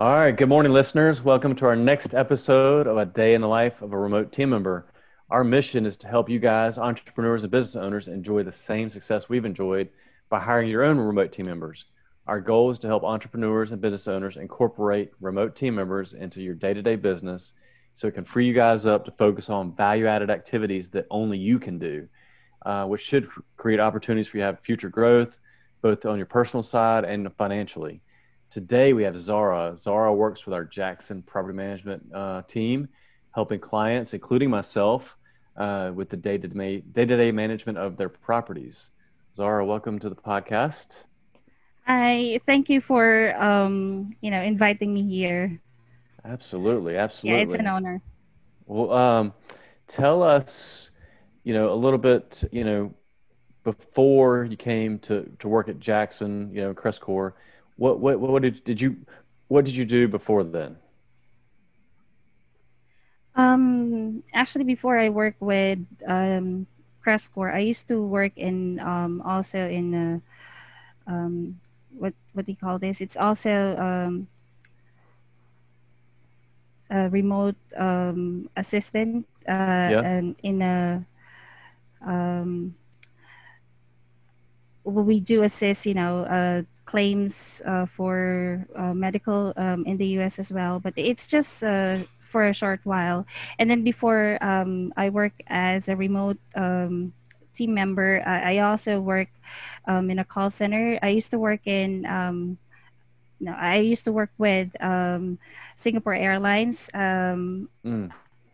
right, good morning, listeners. Welcome to our next episode of A Day in the Life of a Remote Team Member. Our mission is to help you guys, entrepreneurs and business owners, enjoy the same success we've enjoyed by hiring your own remote team members. Our goal is to help entrepreneurs and business owners incorporate remote team members into your day to day business so it can free you guys up to focus on value added activities that only you can do, uh, which should create opportunities for you to have future growth, both on your personal side and financially. Today we have Zara. Zara works with our Jackson property management uh, team, helping clients, including myself, uh, with the day to day day-to-day management of their properties. Zara, welcome to the podcast. Hi, thank you for um, you know inviting me here. Absolutely, absolutely. Yeah, it's an honor. Well, um, tell us, you know, a little bit, you know, before you came to, to work at Jackson, you know, Crestcore, what, what, what did, did you, what did you do before then? Um, actually, before I work with um, Crestcore, I used to work in um, also in uh, um, what what do you call this? It's also um, a remote um, assistant uh, yeah. and in a um, we do assist you know uh, claims uh, for uh, medical um, in the US as well but it's just uh, for a short while and then before um, I work as a remote um, team member I, I also work um, in a call center I used to work in um, no, I used to work with um, Singapore Airlines. Um, mm.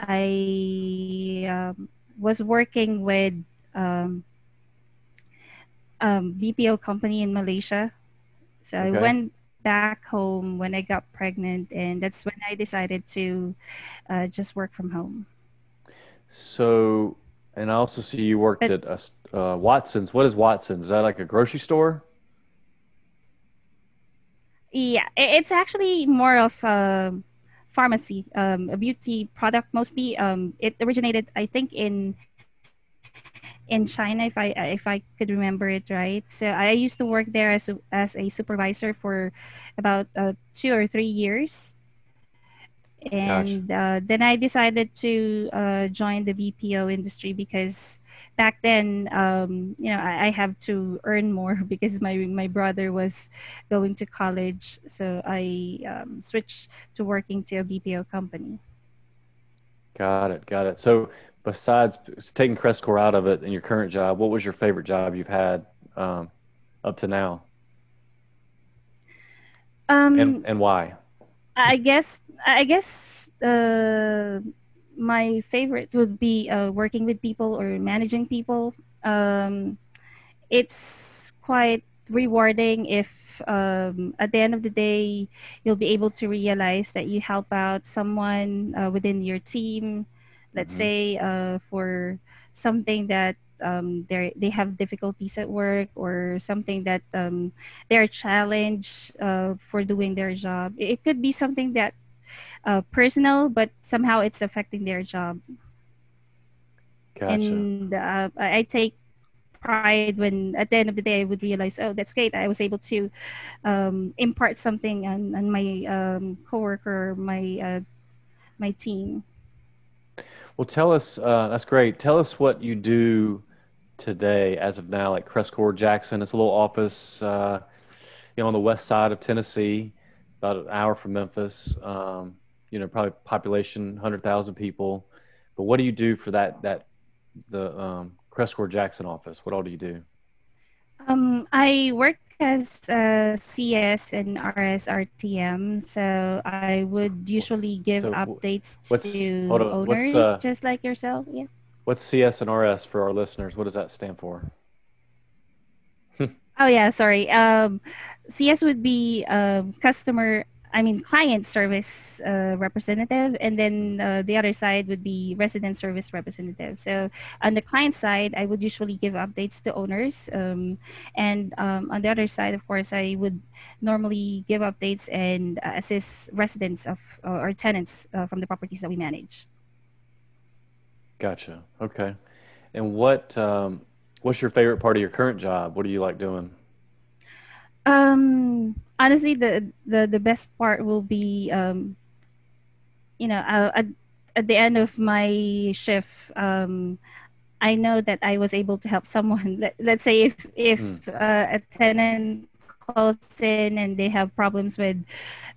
I um, was working with um, um, BPO company in Malaysia. So okay. I went back home when I got pregnant, and that's when I decided to uh, just work from home. So, and I also see you worked but, at uh, Watsons. What is Watsons? Is that like a grocery store? Yeah, it's actually more of a pharmacy, um, a beauty product mostly. Um, it originated, I think, in in China, if I if I could remember it right. So I used to work there as a, as a supervisor for about uh, two or three years, and uh, then I decided to uh, join the BPO industry because back then, um, you know, I, I, have to earn more because my my brother was going to college, so I um, switched to working to a BPO company. Got it, got it. So, besides taking Crestcore out of it in your current job, what was your favorite job you've had um, up to now? Um, and and why? I guess I guess uh, my favorite would be uh, working with people or managing people. Um, it's quite rewarding if um, at the end of the day you'll be able to realize that you help out someone uh, within your team. Let's mm-hmm. say uh, for something that um, they they have difficulties at work or something that um, they're challenged uh, for doing their job. It could be something that uh, personal, but somehow it's affecting their job. Gotcha. And uh, I take pride when at the end of the day I would realize, oh, that's great. I was able to um, impart something on, on my um, coworker, my uh, my team. Well, tell us. Uh, that's great. Tell us what you do today, as of now, like Crestcore Jackson. It's a little office, uh, you know, on the west side of Tennessee, about an hour from Memphis. Um, you know, probably population 100,000 people. But what do you do for that, that, the um, Crestcore Jackson office? What all do you do? Um, I work as a CS and RS RTM, so I would usually give so updates to owners, uh, just like yourself. Yeah. What's CS and RS for our listeners? What does that stand for? oh yeah, sorry. Um, CS would be um, customer I mean, client service uh, representative, and then uh, the other side would be resident service representative. So on the client side, I would usually give updates to owners, um, and um, on the other side, of course, I would normally give updates and uh, assist residents of or tenants uh, from the properties that we manage. Gotcha. Okay. And what um, what's your favorite part of your current job? What do you like doing? Um, honestly, the the the best part will be um, you know, uh, at at the end of my shift, um, I know that I was able to help someone. Let, let's say if Mm. if uh, a tenant calls in and they have problems with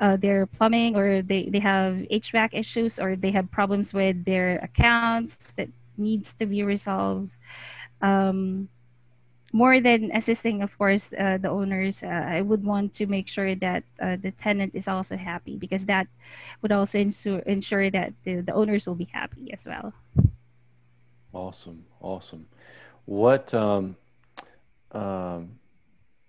uh, their plumbing or they, they have HVAC issues or they have problems with their accounts that needs to be resolved. Um, more than assisting, of course, uh, the owners, uh, I would want to make sure that uh, the tenant is also happy because that would also ensure ensure that the, the owners will be happy as well. Awesome, awesome. What um, um,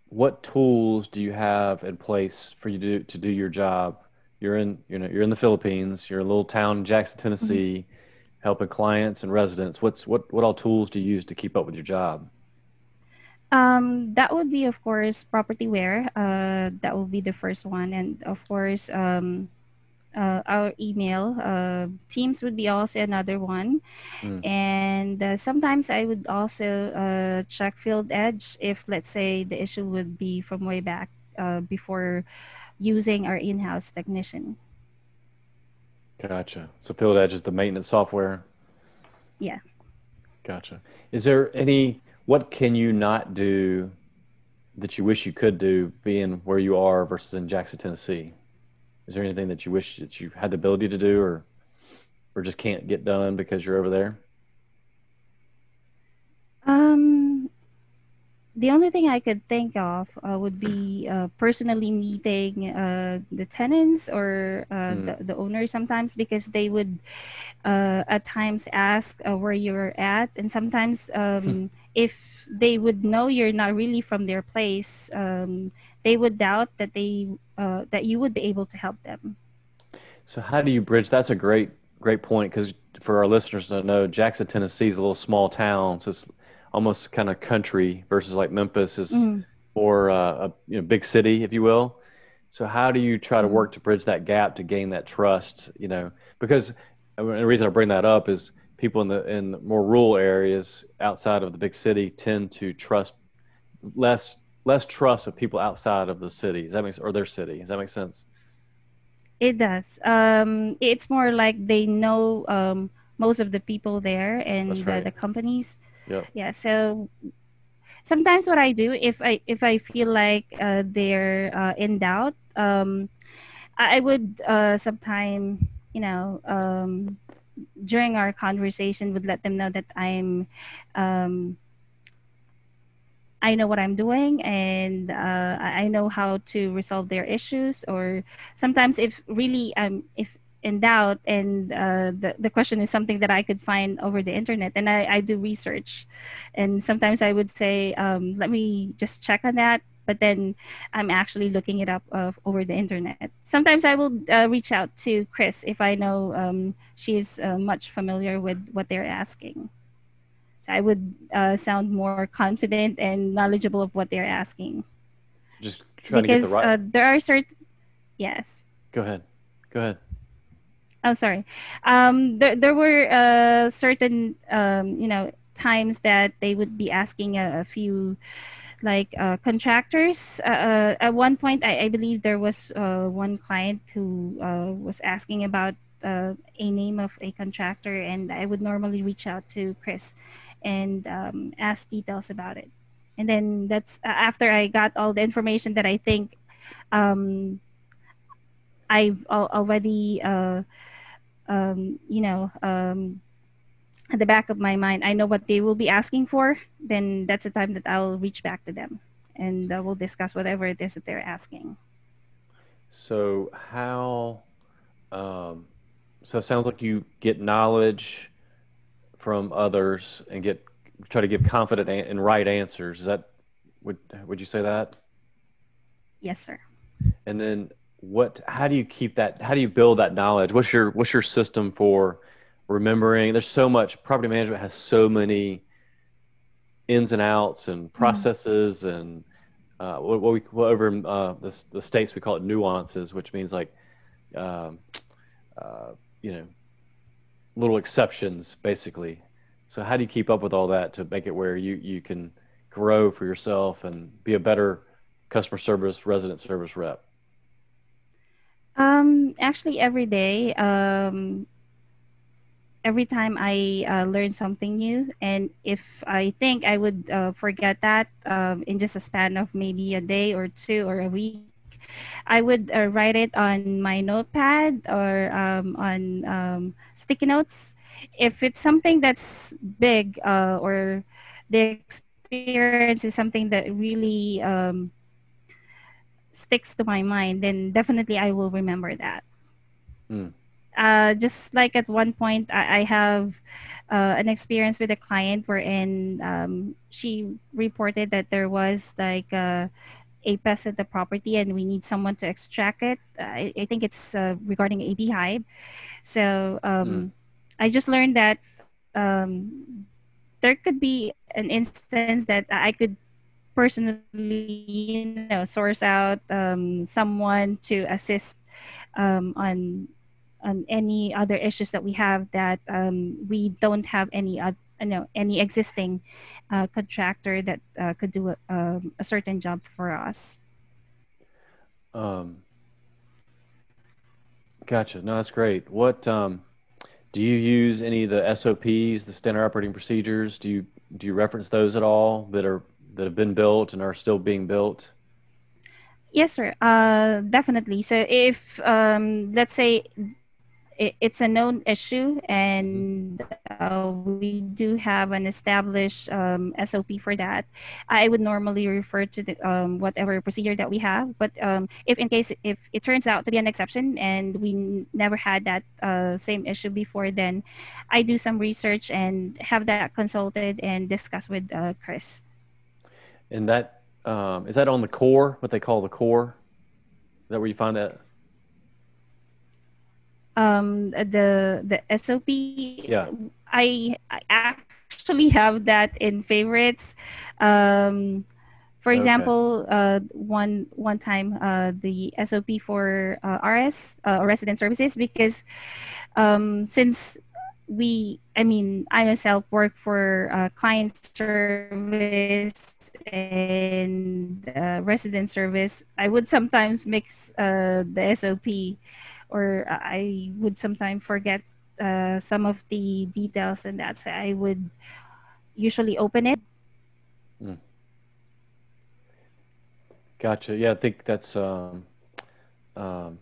what tools do you have in place for you to to do your job? You're in you know you're in the Philippines. You're a little town in Jackson, Mhm. Tennessee, helping clients and residents. What's what what all tools do you use to keep up with your job? Um, that would be, of course, propertyware. Uh, that will be the first one, and of course, um, uh, our email. Uh, Teams would be also another one, Mm, and uh, sometimes I would also uh, check Field Edge if, let's say, the issue would be from way back uh, before using our in-house technician. gotcha. So Field Edge is the maintenance software. Yeah. Gotcha. Is there any what can you not do that you wish you could do being where you are versus in Jackson, Tennessee? Is there anything that you wish that you had the ability to do or or just can't get done because you're over there? Um, the only thing I could think of uh, would be uh, personally meeting uh, the tenants or uh, Mm, the, the owners sometimes because they would uh, at times ask uh, where you're at. And sometimes um, if they would know you're not really from their place, um, they would doubt that they uh, that you would be able to help them. So how do you bridge? That's a great great point because for our listeners to know, Jackson, Tennessee is a little small town, so it's almost kind of country versus like Memphis is Mm, more uh, a you know big city, if you will. So how do you try to mm, work to bridge that gap to gain that trust? You know, because the reason I bring that up is people in the in more rural areas outside of the big city tend to trust less less trust of people outside of the city. Does that make or their city? Does that make sense? it does. Um, it's more like they know um, most of the people there and the, right. the companies. Yep. Yeah, so sometimes what I do if I if I feel like uh, they're uh, in doubt, um, I I would uh, sometime you know um, during our conversation would let them know that I'm um, I know what I'm doing and uh, I know how to resolve their issues. Or sometimes, if really um if in doubt and uh, the the question is something that I could find over the internet, and I, I do research, and sometimes I would say, um, let me just check on that. But then I'm actually looking it up uh, over the internet. Sometimes I will uh, reach out to Chris if I know um, she's uh, much familiar with what they're asking. So I would uh, sound more confident and knowledgeable of what they're asking Just trying to get the because right. uh, there are certain yes. Go ahead. Go ahead. Oh, sorry. Um, there there were uh, certain um, you know times that they would be asking a, a few like uh, contractors. Uh, uh, at one point, I, I believe there was uh, one client who uh, was asking about a name of a contractor, and I would normally reach out to Chris and um, ask details about it. And then that's after I got all the information that I think um, I've al- already, um, you know, um, at the back of my mind, I know what they will be asking for. Then that's the time that I'll reach back to them and uh, we'll discuss whatever it is that they're asking. So how? Um, so it sounds like you get knowledge from others and get try to give confident an- and right answers. Is that would would you say that? Yes, sir. And then what? How do you keep that? How do you build that knowledge? What's your what's your system for remembering? There's so much. Property management has so many ins and outs and Mm, processes and uh, what, what we what over in uh, the the states we call it nuances, which means like um, uh, you know little exceptions basically. So how do you keep up with all that to make it where you you can grow for yourself and be a better customer service, resident service rep? Um, actually, every day. Um, every time I uh, learn something new, and if I think I would uh, forget that um, in just a span of maybe a day or two or a week, I would uh, write it on my notepad or um, on um, sticky notes. If it's something that's big uh, or the experience is something that really um, sticks to my mind, then definitely I will remember that. Mm. Uh, just like at one point, I, I have uh, an experience with a client wherein um, she reported that there was like a, a pest at the property and we need someone to extract it. I, I think it's uh, regarding a beehive. So um, mm. I just learned that um, there could be an instance that I could personally, you know, source out um, someone to assist um, on on any other issues that we have that um, we don't have any uh, you know any existing uh, contractor that uh, could do a, um, a, certain job for us. Um, gotcha. No, that's great. What um, do you use? Any of the SOPs, the standard operating procedures? Do you do you reference those at all that are that have been built and are still being built? Yes, sir. Uh, definitely. So if um, let's say it, it's a known issue and uh, we do have an established um, sop for that. I would normally refer to the um, whatever procedure that we have but um, if in case if it turns out to be an exception and we n- never had that uh, same issue before then i do some research and have that consulted and discussed with uh, chris. And that um, is that on the core what they call the core? Is that where you find that um the the SOP. Yeah. I, I actually have that in favorites. Um, for example, okay. uh, one one time uh, the SOP for uh, RS uh, resident services because um, since we I mean I myself work for uh, client service and uh, resident service. I would sometimes mix uh, the SOP or I would sometimes forget uh, some of the details and that. So I would usually open it. Mm. Gotcha. Yeah, I think that's. Um, um,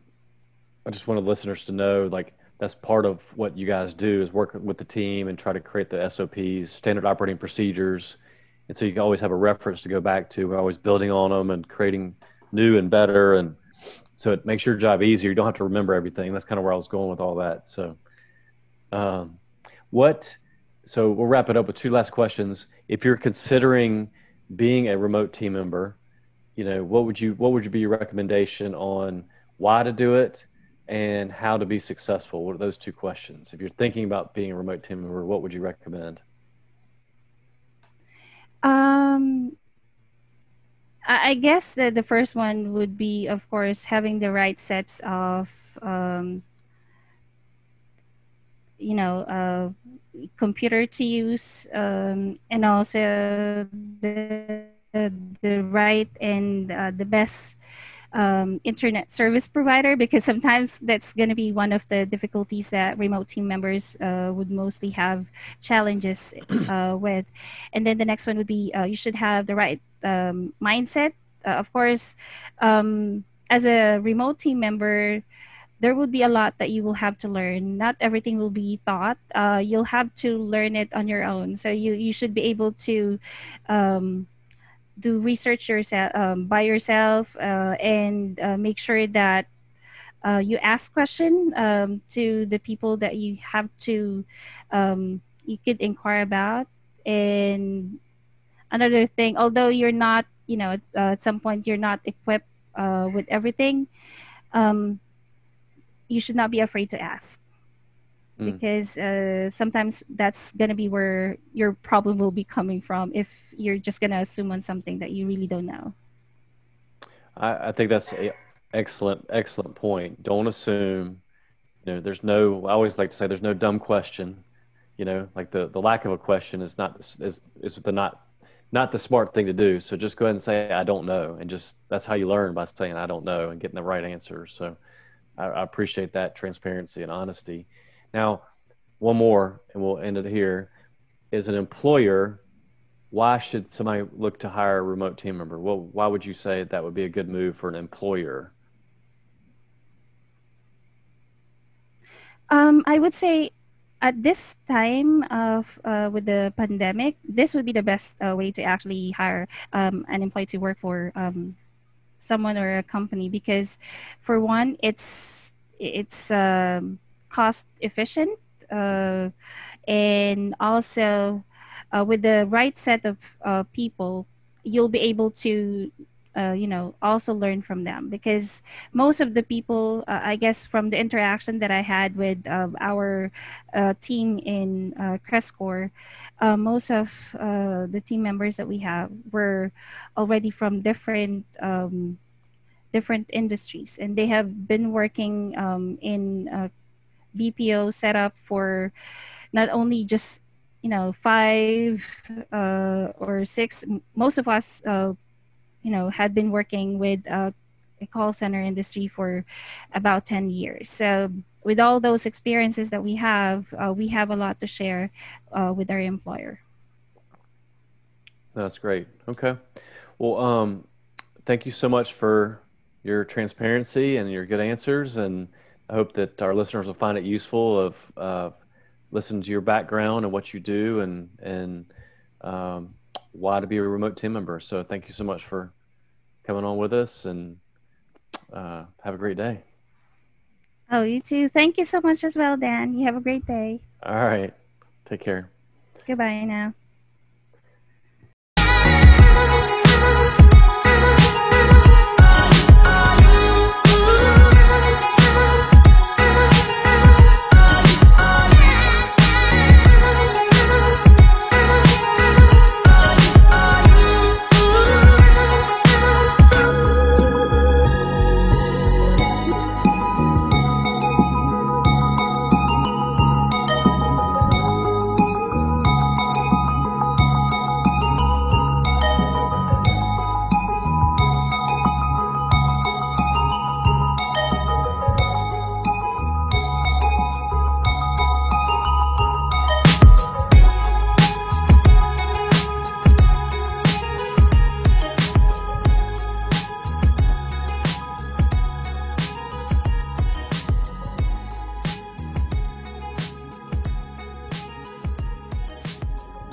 I just wanted listeners to know, like that's part of what you guys do is work with the team and try to create the SOPs, standard operating procedures, and so you can always have a reference to go back to. We're always building on them and creating new and better and so it makes your job easier. You don't have to remember everything. That's kind of where I was going with all that. So, um, what? So we'll wrap it up with two last questions. If you're considering being a remote team member, you know, what would you what would you be your recommendation on why to do it and how to be successful? What are those two questions? If you're thinking about being a remote team member, what would you recommend? Um, I guess the, the first one would be, of course, having the right sets of, um, you know, uh, computer to use, um, and also the the right and uh, the best um, internet service provider because sometimes that's going to be one of the difficulties that remote team members uh, would mostly have challenges uh, with. And then the next one would be uh, you should have the right um, mindset. Uh, of course, um, as a remote team member, there will be a lot that you will have to learn. Not everything will be taught. Uh, you'll have to learn it on your own. So you, you should be able to um, do research yourself um, by yourself uh, and uh, make sure that uh, you ask question um, to the people that you have to um, you could inquire about. And another thing although you're not you know uh, at some point you're not equipped uh, with everything um, you should not be afraid to ask mm. because uh, sometimes that's going to be where your problem will be coming from if you're just going to assume on something that you really don't know. I, I think that's a excellent, excellent point. Don't assume. You know, there's no. I always like to say there's no dumb question. You know, like the, the lack of a question is not is is the not not the smart thing to do. So just go ahead and say I don't know, and just that's how you learn by saying I don't know and getting the right answer. So I, I appreciate that transparency and honesty. Now, one more, and we'll end it here. Is an employer why should somebody look to hire a remote team member? Well, why would you say that would be a good move for an employer? Um, I would say at this time of uh, with the pandemic, this would be the best uh, way to actually hire um, an employee to work for um, someone or a company because, for one, it's it's um, cost efficient uh, and also uh, with the right set of uh, people, you'll be able to, uh, you know, also learn from them because most of the people, uh, I guess, from the interaction that I had with uh, our team in uh, most of the team members that we have were already from different. Um, different industries and they have been working um, in bpo setup for not only just you know five uh, or six most of us uh, you know had been working with uh, a call center industry for about 10 years. So with all those experiences that we have uh, we have a lot to share uh, with our employer. That's great. Okay. Well um, thank you so much for your transparency and your good answers and i hope that our listeners will find it useful of uh, listen to your background and what you do and and um, why to be a remote team member. So thank you so much for coming on with us and uh, have a great day. Oh, you too. Thank you so much as well, Dan. You have a great day. All right. Take care. Goodbye now.